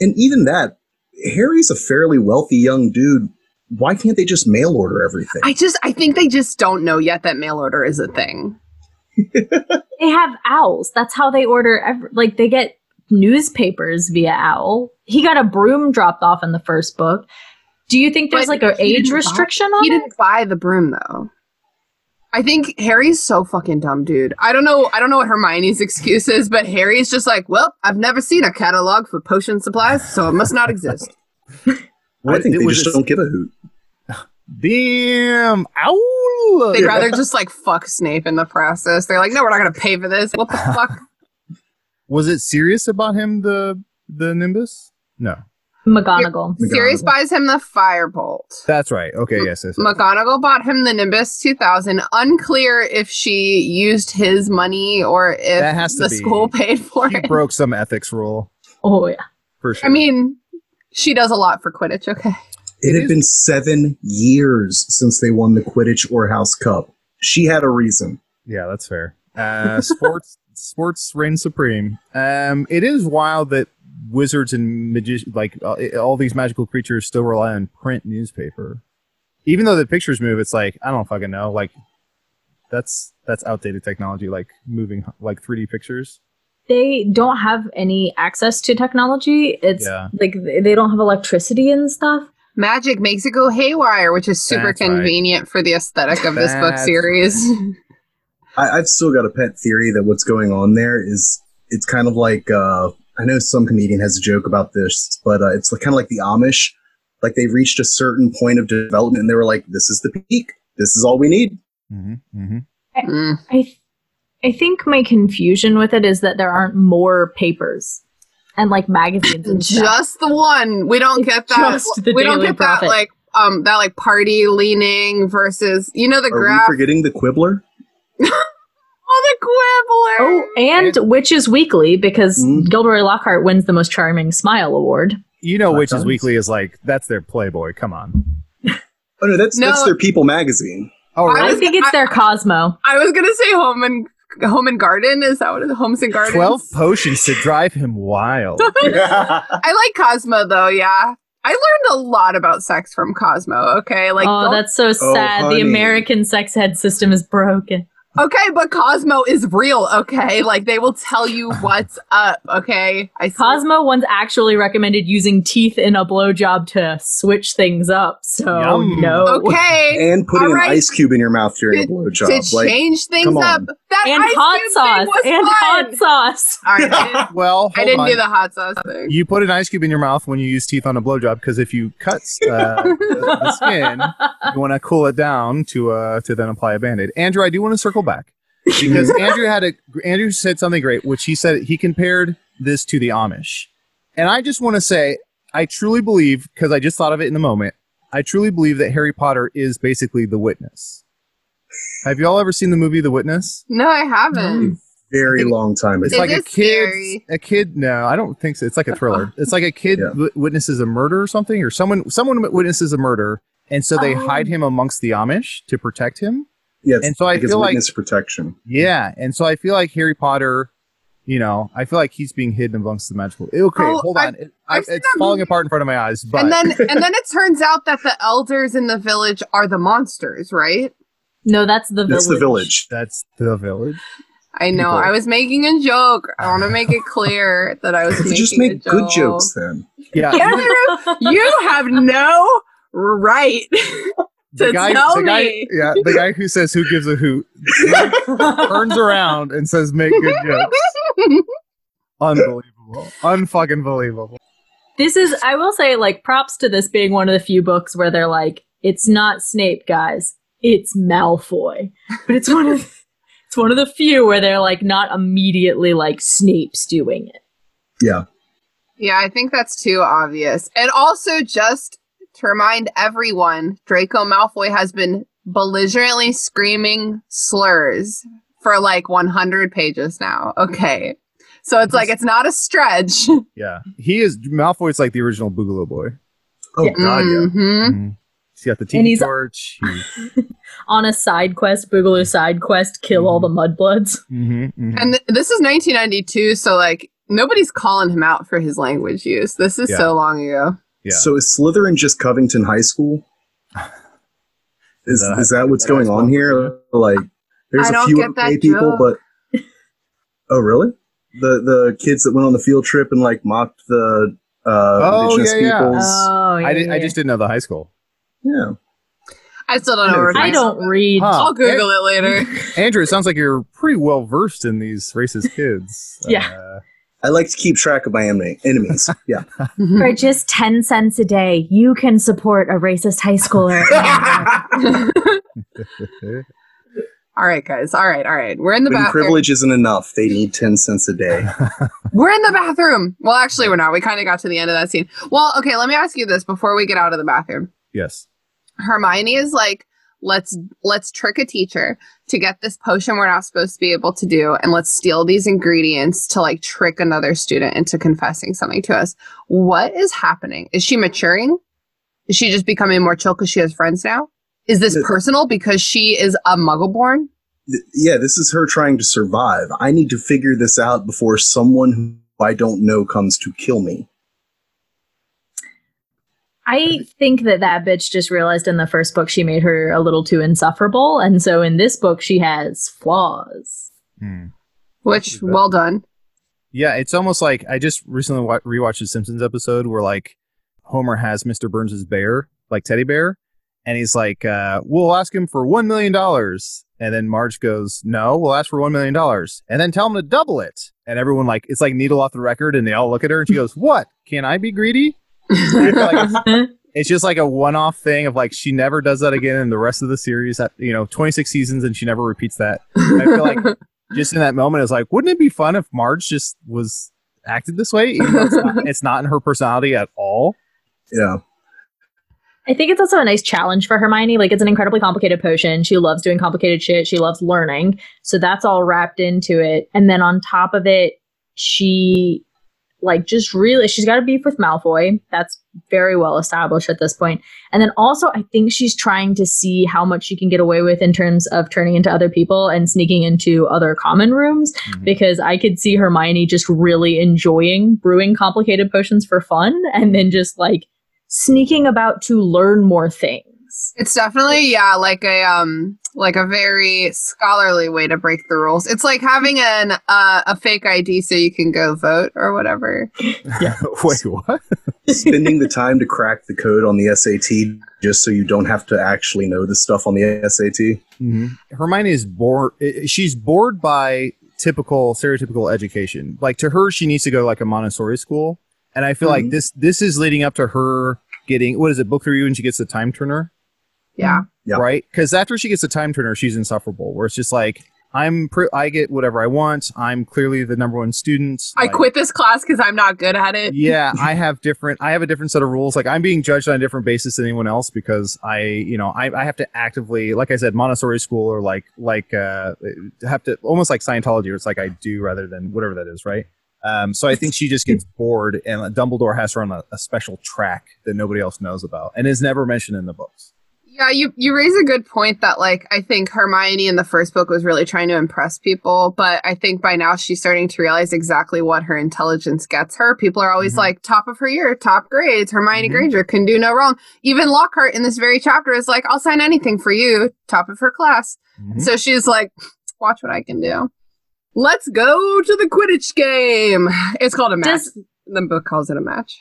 And even that, Harry's a fairly wealthy young dude. Why can't they just mail order everything? I just I think they just don't know yet that mail order is a thing. They have owls. That's how they order. Ev- like they get newspapers via owl. He got a broom dropped off in the first book. Do you think there's But like an age didn't buy- restriction He on it? He didn't buy the broom though. I think Harry's so fucking dumb, dude. I don't know. I don't know what Hermione's excuse is, but Harry's just like, well, I've never seen a catalog for potion supplies, so it must not exist. I think they just don't give a hoot. Damn! Ow! They'd rather just like fuck Snape in the process. They're like, no, we're not gonna pay for this. What the fuck? Was it serious about him the the Nimbus? No, McGonagall. Sirius buys him the firebolt. that's right. Okay, yes, yes. yes. McGonagall bought him the Nimbus 2000. Unclear if she used his money or if That has to the be. school paid for He it. broke some ethics rule Oh yeah. for sure. I mean, she does a lot for Quidditch. Okay. It It had been seven years since they won the Quidditch or House Cup. She had a reason. yeah, that's fair. Uh, sports sports reign supreme. Um, it is wild that wizards and magicians, like uh, all these magical creatures, still rely on print newspaper. Even though the pictures move, it's like I don't fucking know. Like that's that's outdated technology. Like moving like 3D pictures. They don't have any access to technology. It's Yeah. like they they don't have electricity and stuff. Magic makes it go haywire, which is super That's right. convenient for the aesthetic of this book That's series. I, I've still got a pet theory that what's going on there is it's kind of like uh, I know some comedian has a joke about this, but uh, it's like, kind of like the Amish. Like they reached a certain point of development and they were like, "This is the peak. This is all we need." Mm-hmm, mm-hmm. Mm. I th- I think my confusion with it is that there aren't more papers and like magazines and stuff. Just the one. We don't get that. Just the we don't get Prophet. that like um that like party leaning versus you know the Are graph. we forgetting the Quibbler? oh, the quibbler. Oh, and Witches Weekly because Mm. Gilderoy Lockhart wins the most charming smile award. You know, Hot Witches Dogs. Weekly is like that's their Playboy. Come on. Oh no, that's No. that's their People magazine. Oh, I I was- think it's their Cosmo. I was gonna say home and home and garden. Is that what it is? Homes and gardens. Twelve potions to drive him wild. I like Cosmo though. Yeah, I learned a lot about sex from Cosmo. Okay, like oh, that's so sad. honey. the American sex head system is broken. Okay, but Cosmo is real. Okay, like they will tell you what's up. Okay, I see. Cosmo once actually recommended using teeth in a blowjob to switch things up. So Yum. no. Okay. and putting All right. an ice cube in your mouth during a to blowjob. Like, change things up. That And ice hot cube sauce. thing was And fun. hot sauce. All right, I didn't, well, I didn't on. do the hot sauce thing. You put an ice cube in your mouth when you use teeth on a blowjob because if you cut uh, the, the skin, you want to cool it down to uh, to then apply a band-aid. Andrew, I do want to circle back because Andrew had a Andrew said something great, which he said he compared this to the Amish, and I just want to say I truly believe because I just thought of it in the moment. I truly believe that Harry Potter is basically the witness. Have you all ever seen the movie The Witness? No, I haven't. Mm-hmm. very long time It's Is ago. like a kid. A kid? No, I don't think so. It's like a thriller. It's like a kid Yeah. w- witnesses a murder or something, or someone someone witnesses a murder, and so they Oh. hide him amongst the Amish to protect him. Yeah, and so I feel like- witness protection. Yeah, and so I feel like Harry Potter. You know, I feel like he's being hidden amongst the magical. Okay, Oh, hold I've- on. It, I, I've seen it's falling movie. apart in front of my eyes. But and then and then it turns out that the elders in the village are the monsters, right? No, that's the That's the village. that's the village. I know. People. I was making a joke. I want to make it clear that I was making Just a make joke. good jokes then. Yeah, Andrew, you have no right the to guy, tell the guy, me. yeah, the guy who says "Who gives a hoot" turns around and says "Make good jokes." Unbelievable, unfucking believable. This is, I will say, like, props to this being one of the few books where they're like, it's not Snape, guys, it's Malfoy. But it's one of, it's one of the few where they're like not immediately like Snape's doing it. Yeah. Yeah, I think that's too obvious. And also, just to remind everyone, Draco Malfoy has been belligerently screaming slurs for like 100 pages now. Okay. So it's like, it's not a stretch. Yeah, he is Malfoy's like the original Boogaloo boy. Oh Yeah. god, yeah. Mhm. Mhm. He's got the And tiki he's- torch. He, On a side quest, Boogaloo side quest, kill all the mudbloods. mhm, mhm. And th- this is 1992, so like nobody's calling him out for his language use. This is Yeah. so long ago. Yeah. So is Slytherin just Covington High School? Is that- is that what's going on here? Like, there's I a don't few get that people, but oh really? The the kids that went on the field trip and like mocked the uh, Oh, indigenous yeah, yeah. peoples. Oh, yeah, I did. I just didn't know the high school. yeah. I still don't know. I where know to I don't read. Huh. I'll Google it later. Andrew, it sounds like you're pretty well versed in these racist kids. Yeah. Uh, I like to keep track of my enemy, enemies. Yeah. For just 10 cents a day, you can support a racist high schooler. all right, guys. All right, all right. We're in the when bathroom. privilege isn't enough, they need 10 cents a day. We're in the bathroom. Well, actually, we're not. We kind of got to the end of that scene. Well, okay. Let me ask you this before we get out of the bathroom. yes. Hermione is like, let's let's trick a teacher to get this potion we're not supposed to be able to do, and let's steal these ingredients to like trick another student into confessing something to us. What is happening? Is she maturing? Is she just becoming more chill because she has friends now? Is this The- personal because she is a Muggleborn? Th- yeah, this is her trying to survive. I need to figure this out before someone who I don't know comes to kill me. I think that that bitch just realized in the first book she made her a little too insufferable. And so in this book, she has flaws. Hmm. Which, well done. Yeah, it's almost like I just recently wa- rewatched the Simpsons episode where like Homer has Mr. Burns's bear, like teddy bear, and he's like, uh, "We'll ask him for one million dollars," and then Marge goes, "No, we'll ask for one million dollars," and then tell him to double it, and everyone like it's like needle off the record, and they all look at her, and she goes, "What? Can I be greedy?" I feel like it's, it's just like a one-off thing of like she never does that again in the rest of the series. That you know, twenty-six seasons, and she never repeats that. I feel like just in that moment, it's like, wouldn't it be fun if Marge just was acted this way? Even it's, not, it's not in her personality at all. Yeah. I think it's also a nice challenge for Hermione. Like it's an incredibly complicated potion. She loves doing complicated shit. She loves learning. So that's all wrapped into it. And then on top of it, she like just really she's got a beef with Malfoy. That's very well established at this point. And then also I think she's trying to see how much she can get away with in terms of turning into other people and sneaking into other common rooms mm-hmm. because I could see Hermione just really enjoying brewing complicated potions for fun and then just like sneaking about to learn more things. It's definitely yeah, like a um like a very scholarly way to break the rules. It's like having an uh, a fake ID so you can go vote or whatever. Wait, what? Spending the time to crack the code on the SAT just so you don't have to actually know the stuff on the SAT. Hermione is bored. She's bored by typical, stereotypical education. Like to her, she needs to go to like a Montessori school, and I feel like Mhm. this this is leading up to her getting what is it, book three, when she gets the time turner. Yeah. Yeah. right? Because after she gets the time turner, she's insufferable. Where it's just like I'm, pri- I get whatever I want. I'm clearly the number one student. I Like, quit this class because I'm not good at it. yeah, I have different. I have a different set of rules. Like I'm being judged on a different basis than anyone else because I, you know, I, I have to actively, like I said, Montessori school or like like uh have to almost like Scientology. Where it's like I do rather than whatever that is, right? Um, so I think she just gets bored, and Dumbledore has her on a, a special track that nobody else knows about, and is never mentioned in the books. Yeah, you you raise a good point that like I think Hermione in the first book was really trying to impress people, but I think by now she's starting to realize exactly what her intelligence gets her. People are always Mhm. like top of her year, top grades. Hermione Mhm. Granger can do no wrong. Even Lockhart in this very chapter is like, "I'll sign anything for you," top of her class. Mhm. So she's like, "Watch what I can do." Let's go to the Quidditch game. It's called a match. Does- the book calls it a match.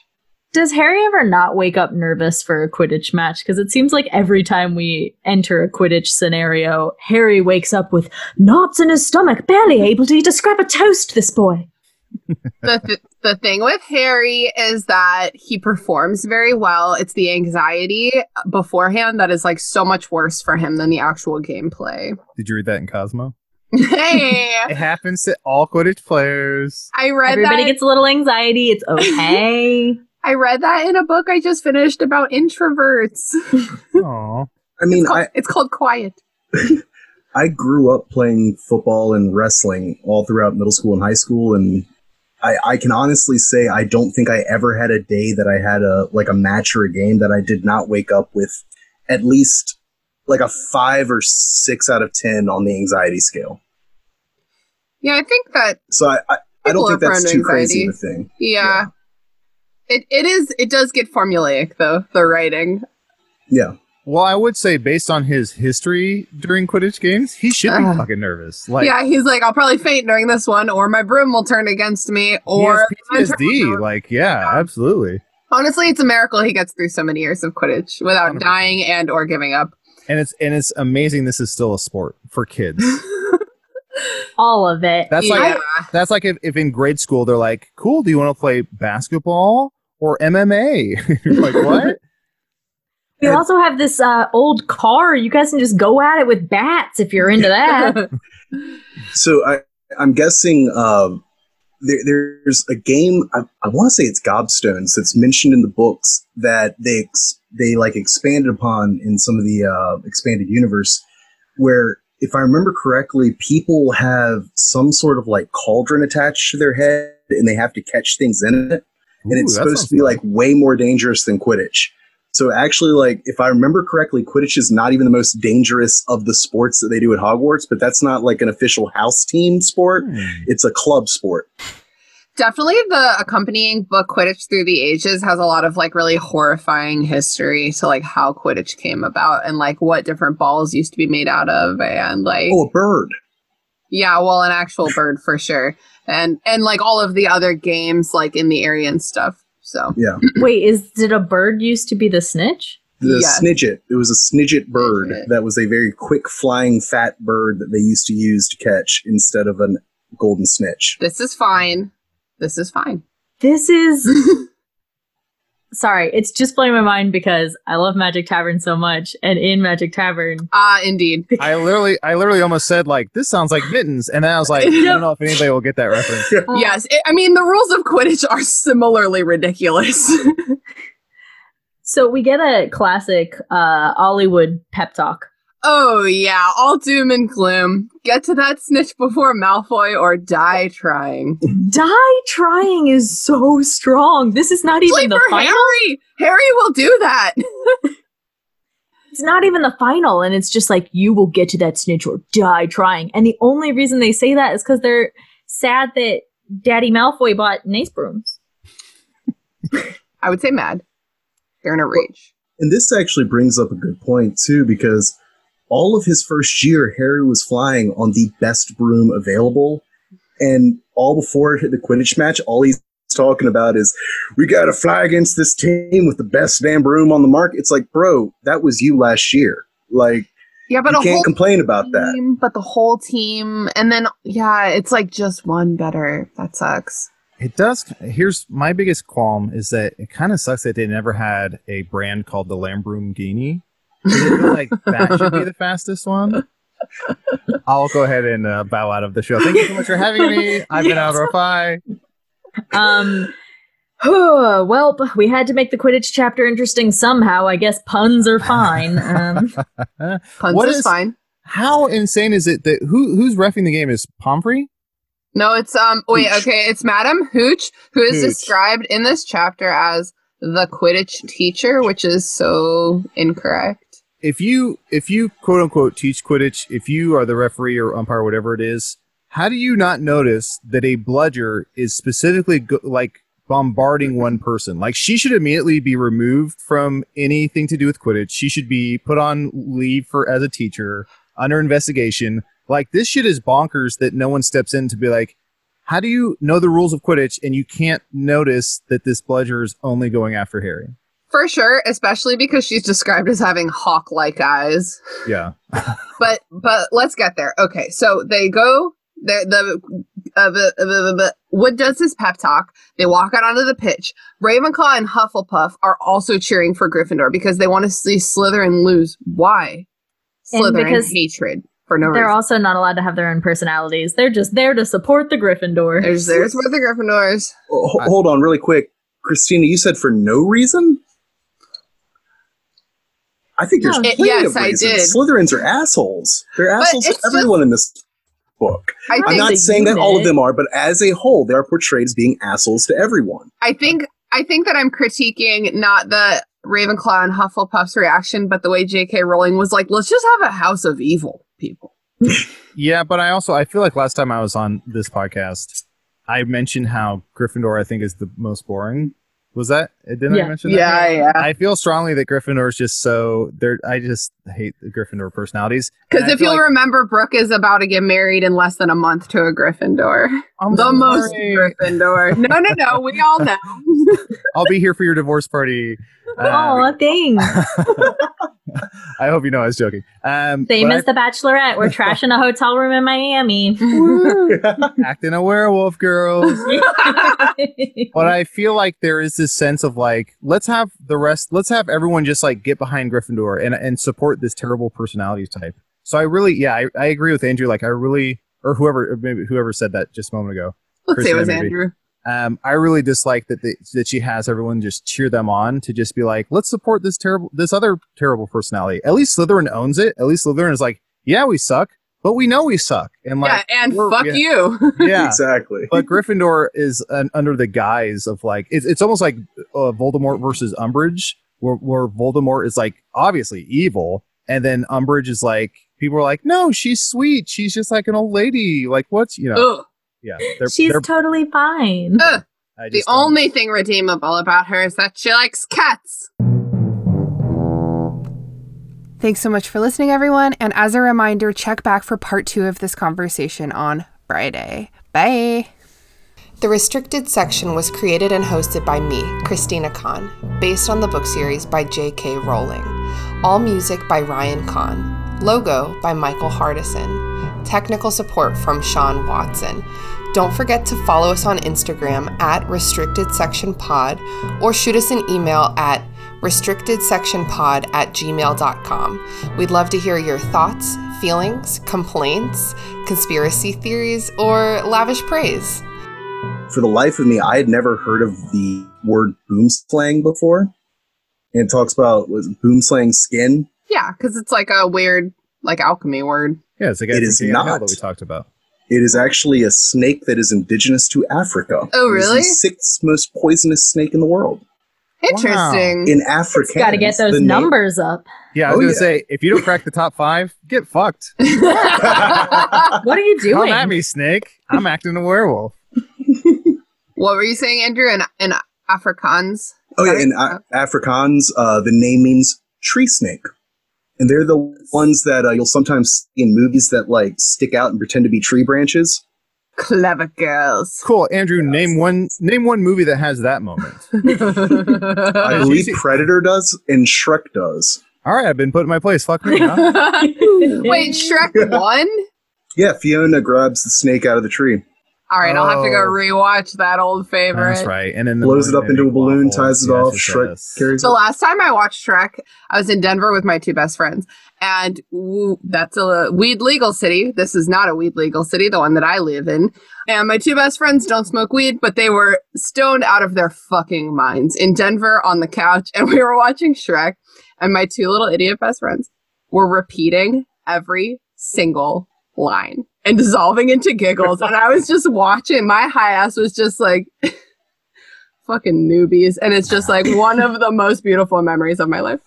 Does Harry ever not wake up nervous for a Quidditch match? Because it seems like every time we enter a Quidditch scenario, Harry wakes up with knots in his stomach, barely able to eat a scrap of toast. This boy. the th- the thing with Harry is that he performs very well. It's the anxiety beforehand that is like so much worse for him than the actual gameplay. Did you read that in Cosmo? hey, It happens to all Quidditch players. I read Everybody that. gets a little anxiety. It's okay. I read that in a book I just finished about introverts. Aw. I mean, It's called, I, it's called Quiet. I grew up playing football and wrestling all throughout middle school and high school, and I, I can honestly say I don't think I ever had a day that I had a like a match or a game that I did not wake up with at least like a five or six out of ten on the anxiety scale. Yeah, I think that So I I, I don't think that's prone to too crazy of a anxiety. thing. yeah. It, it is it does get formulaic though the writing Yeah, Well, I would say based on his history during Quidditch games, he should be Ugh. fucking nervous. Like, yeah he's like I'll probably faint during this one or my broom will turn against me or has PTSD. Like, yeah, absolutely. Honestly, it's a miracle he gets through so many years of Quidditch without 100%. dying and or giving up. and it's and it's amazing. This is still a sport for kids. All of it. That's yeah. like that's like if, if in grade school they're like, "Cool, do you want to play basketball or MMA?" You're like, "What?" We also have this uh, old car. You guys can just go at it with bats if you're into that. So I, I'm guessing uh, there, there's a game. I, I want to say it's Gobstones that's mentioned in the books that they ex, they like expanded upon in some of the uh, expanded universe, where if I remember correctly, people have some sort of like cauldron attached to their head, and they have to catch things in it, and Ooh, it's supposed to be fun. like way more dangerous than Quidditch. So actually, like if I remember correctly, Quidditch is not even the most dangerous of the sports that they do at Hogwarts, but that's not like an official house team sport. Hmm. It's a club sport. Definitely the accompanying book Quidditch Through the Ages has a lot of like really horrifying history to like how Quidditch came about and like what different balls used to be made out of and like Oh, a bird. yeah, well an actual bird for sure. And and like all of the other games like in the area and stuff. So yeah. Wait, is did a bird used to be the snitch? The Yes. snidget. It was a snidget bird Snidget. that was a very quick flying fat bird that they used to use to catch instead of a golden snitch. this is fine. This is fine. This is sorry, it's just blowing my mind because I love Magic Tavern so much, and in Magic Tavern, Ah, indeed. I literally, I literally almost said like, "This sounds like mittens," and then I was like, "I don't know if anybody will get that reference." Yes, it, I mean the rules of Quidditch are similarly ridiculous. so we get a classic uh Hollywood pep talk. Oh yeah, all doom and gloom. Get to that snitch before Malfoy or die trying. Die trying is so strong. This is not even Play the final. Harry. Harry will do that. It's not even the final, and it's just like you will get to that snitch or die trying. And the only reason they say that is because they're sad that Daddy Malfoy bought Nace brooms. I would say mad. They're in a rage. And this actually brings up a good point too, because all of his first year, Harry was flying on the best broom available, and all before the Quidditch match, all he's talking about is, "We got to fly against this team with the best damn broom on the market." It's like, bro, that was you last year. Like, Yeah, but you a can't whole complain about that. but the whole team, and then yeah, it's like just one better. That sucks. It does. Here's my biggest qualm: is that it kind of sucks that they never had a brand called the Lamborghini. I feel like that should be the fastest one. I'll go ahead and uh, bow out of the show. Thank you so much for having me. I've been Yes. Alvaro Pie. Um, well, we had to make the Quidditch chapter interesting somehow. I guess puns are fine. Um, Puns What is, is- fine. How insane is it that who who's refing the game is Pomfrey? No, it's um. Wait, Hooch. okay, it's Madam Hooch, who is Hooch. described in this chapter as the Quidditch teacher, which is so incorrect. If you if you quote unquote teach Quidditch, if you are the referee or umpire, whatever it is, how do you not notice that a bludger is specifically go- like bombarding one person? Like she should immediately be removed from anything to do with Quidditch. She should be put on leave for as a teacher under investigation. Like this shit is bonkers that no one steps in to be like, how do you know the rules of Quidditch and you can't notice that this bludger is only going after Harry? For sure, especially because she's described as having hawk-like eyes. Yeah. But but let's get there. Okay, so they go. The the, uh, the, the, the, the Wood does his pep talk. They walk out onto the pitch. Ravenclaw and Hufflepuff are also cheering for Gryffindor because they want to see Slytherin lose. Why? And Slytherin because hatred for no they're reason. also not allowed to have their own personalities. They're just there to support the Gryffindor. There's there's where the Gryffindors. Oh, hold on, really quick, Christina. You said for no reason. I think there's No. It- plenty yes, of I reasons. did. Slytherins are assholes. They're assholes to it's just- everyone in this book. I I'm not the saying that all of them are, but as a whole, they are portrayed as being assholes to everyone. I think I think that I'm critiquing not the Ravenclaw and Hufflepuff's reaction, but the way J.K. Rowling was like, "Let's just have a house of evil people." Yeah, but I also I feel like last time I was on this podcast, I mentioned how Gryffindor I think is the most boring. Was that didn't Yeah. I mention that? yeah. I feel strongly that Gryffindor is just so they're. I just hate the Gryffindor personalities. Because if you'll like- remember, Brooke is about to get married in less than a month to a Gryffindor. I'm the most. Gryffindor. No, no, no. We all know. I'll be here for your divorce party. Oh, thanks. I hope you know I was joking. Um, Same but as The Bachelorette. We're trashing a hotel room in Miami. Acting a werewolf, girls. but I feel like there is this sense of like, let's have the rest, let's have everyone just like get behind Gryffindor and and support this terrible personality type. So I really, yeah, I, I agree with Andrew. Like, I really, or whoever, or maybe whoever said that just a moment ago. Let's say it was maybe. Andrew. Um, I really dislike that they, that she has everyone just cheer them on to just be like, let's support this terrible, this other terrible personality. At least Slytherin owns it. At least Slytherin is like, yeah, we suck, but we know we suck, and like, yeah, and fuck yeah. you. yeah. exactly. but Gryffindor is an, under the guise of like it's, it's almost like uh, Voldemort versus Umbridge, where, where Voldemort is like obviously evil, and then Umbridge is like people are like, no, she's sweet, she's just like an old lady. Like what's you know, Ugh. yeah, they're, She's they're, totally fine. Ugh. I The just don't- only thing redeemable about her is that she likes cats. Thanks so much for listening, everyone. And as a reminder, check back for part two of this conversation on Friday. Bye. The Restricted section was created and hosted by me, Christina Kahn, based on the book series by J.K. Rowling. All music by Ryan Kahn. Logo by Michael Hardison. Technical support from Sean Watson. Don't forget to follow us on Instagram at Restricted Section Pod or shoot us an email at restrictedsectionpod at gmail.com. We'd love to hear your thoughts, feelings, complaints, conspiracy theories, or lavish praise. For the life of me, I had never heard of the word boomslang before. And it talks about was it boomslang skin. Yeah, because it's like a weird, like alchemy word. yeah, it's the guy It from is King of Hell not. that we talked about. It is actually a snake that is indigenous to Africa. Oh, It is really? the sixth most poisonous snake in the world. Interesting. In Africa, You Got to get those numbers up. Yeah, I was Oh, gonna yeah. say if you don't crack the top five, get fucked. What are you Come doing? at me, snake. I'm acting a werewolf. what were you saying, Andrew? In, in Afrikaans? Oh yeah, in A- Afrikaans, uh, the name means tree snake, and they're the ones that uh, you'll sometimes see in movies that like stick out and pretend to be tree branches. Clever girls. Cool, Andrew. Name one. Name one movie that has that moment. I believe Predator does and Shrek does. All right, I've been put in my place. Fuck me. Huh? Wait, Shrek 1? Yeah, Fiona grabs the snake out of the tree, All right, I'll have to go Oh. rewatch that old favorite. That's right. And then the blows it up into a balloon, waffles. ties it Yes, off. yes, Shrek yes. carries The it. last time I watched Shrek, I was in Denver with my two best friends, and woo, that's a weed legal city. This is not a weed legal city, the one that I live in. And my two best friends don't smoke weed, but they were stoned out of their fucking minds in Denver on the couch, and we were watching Shrek. And my two little idiot best friends were repeating every single line and dissolving into giggles. and I was just watching. My high ass was just like. fucking newbies and it's just like one of the most beautiful memories of my life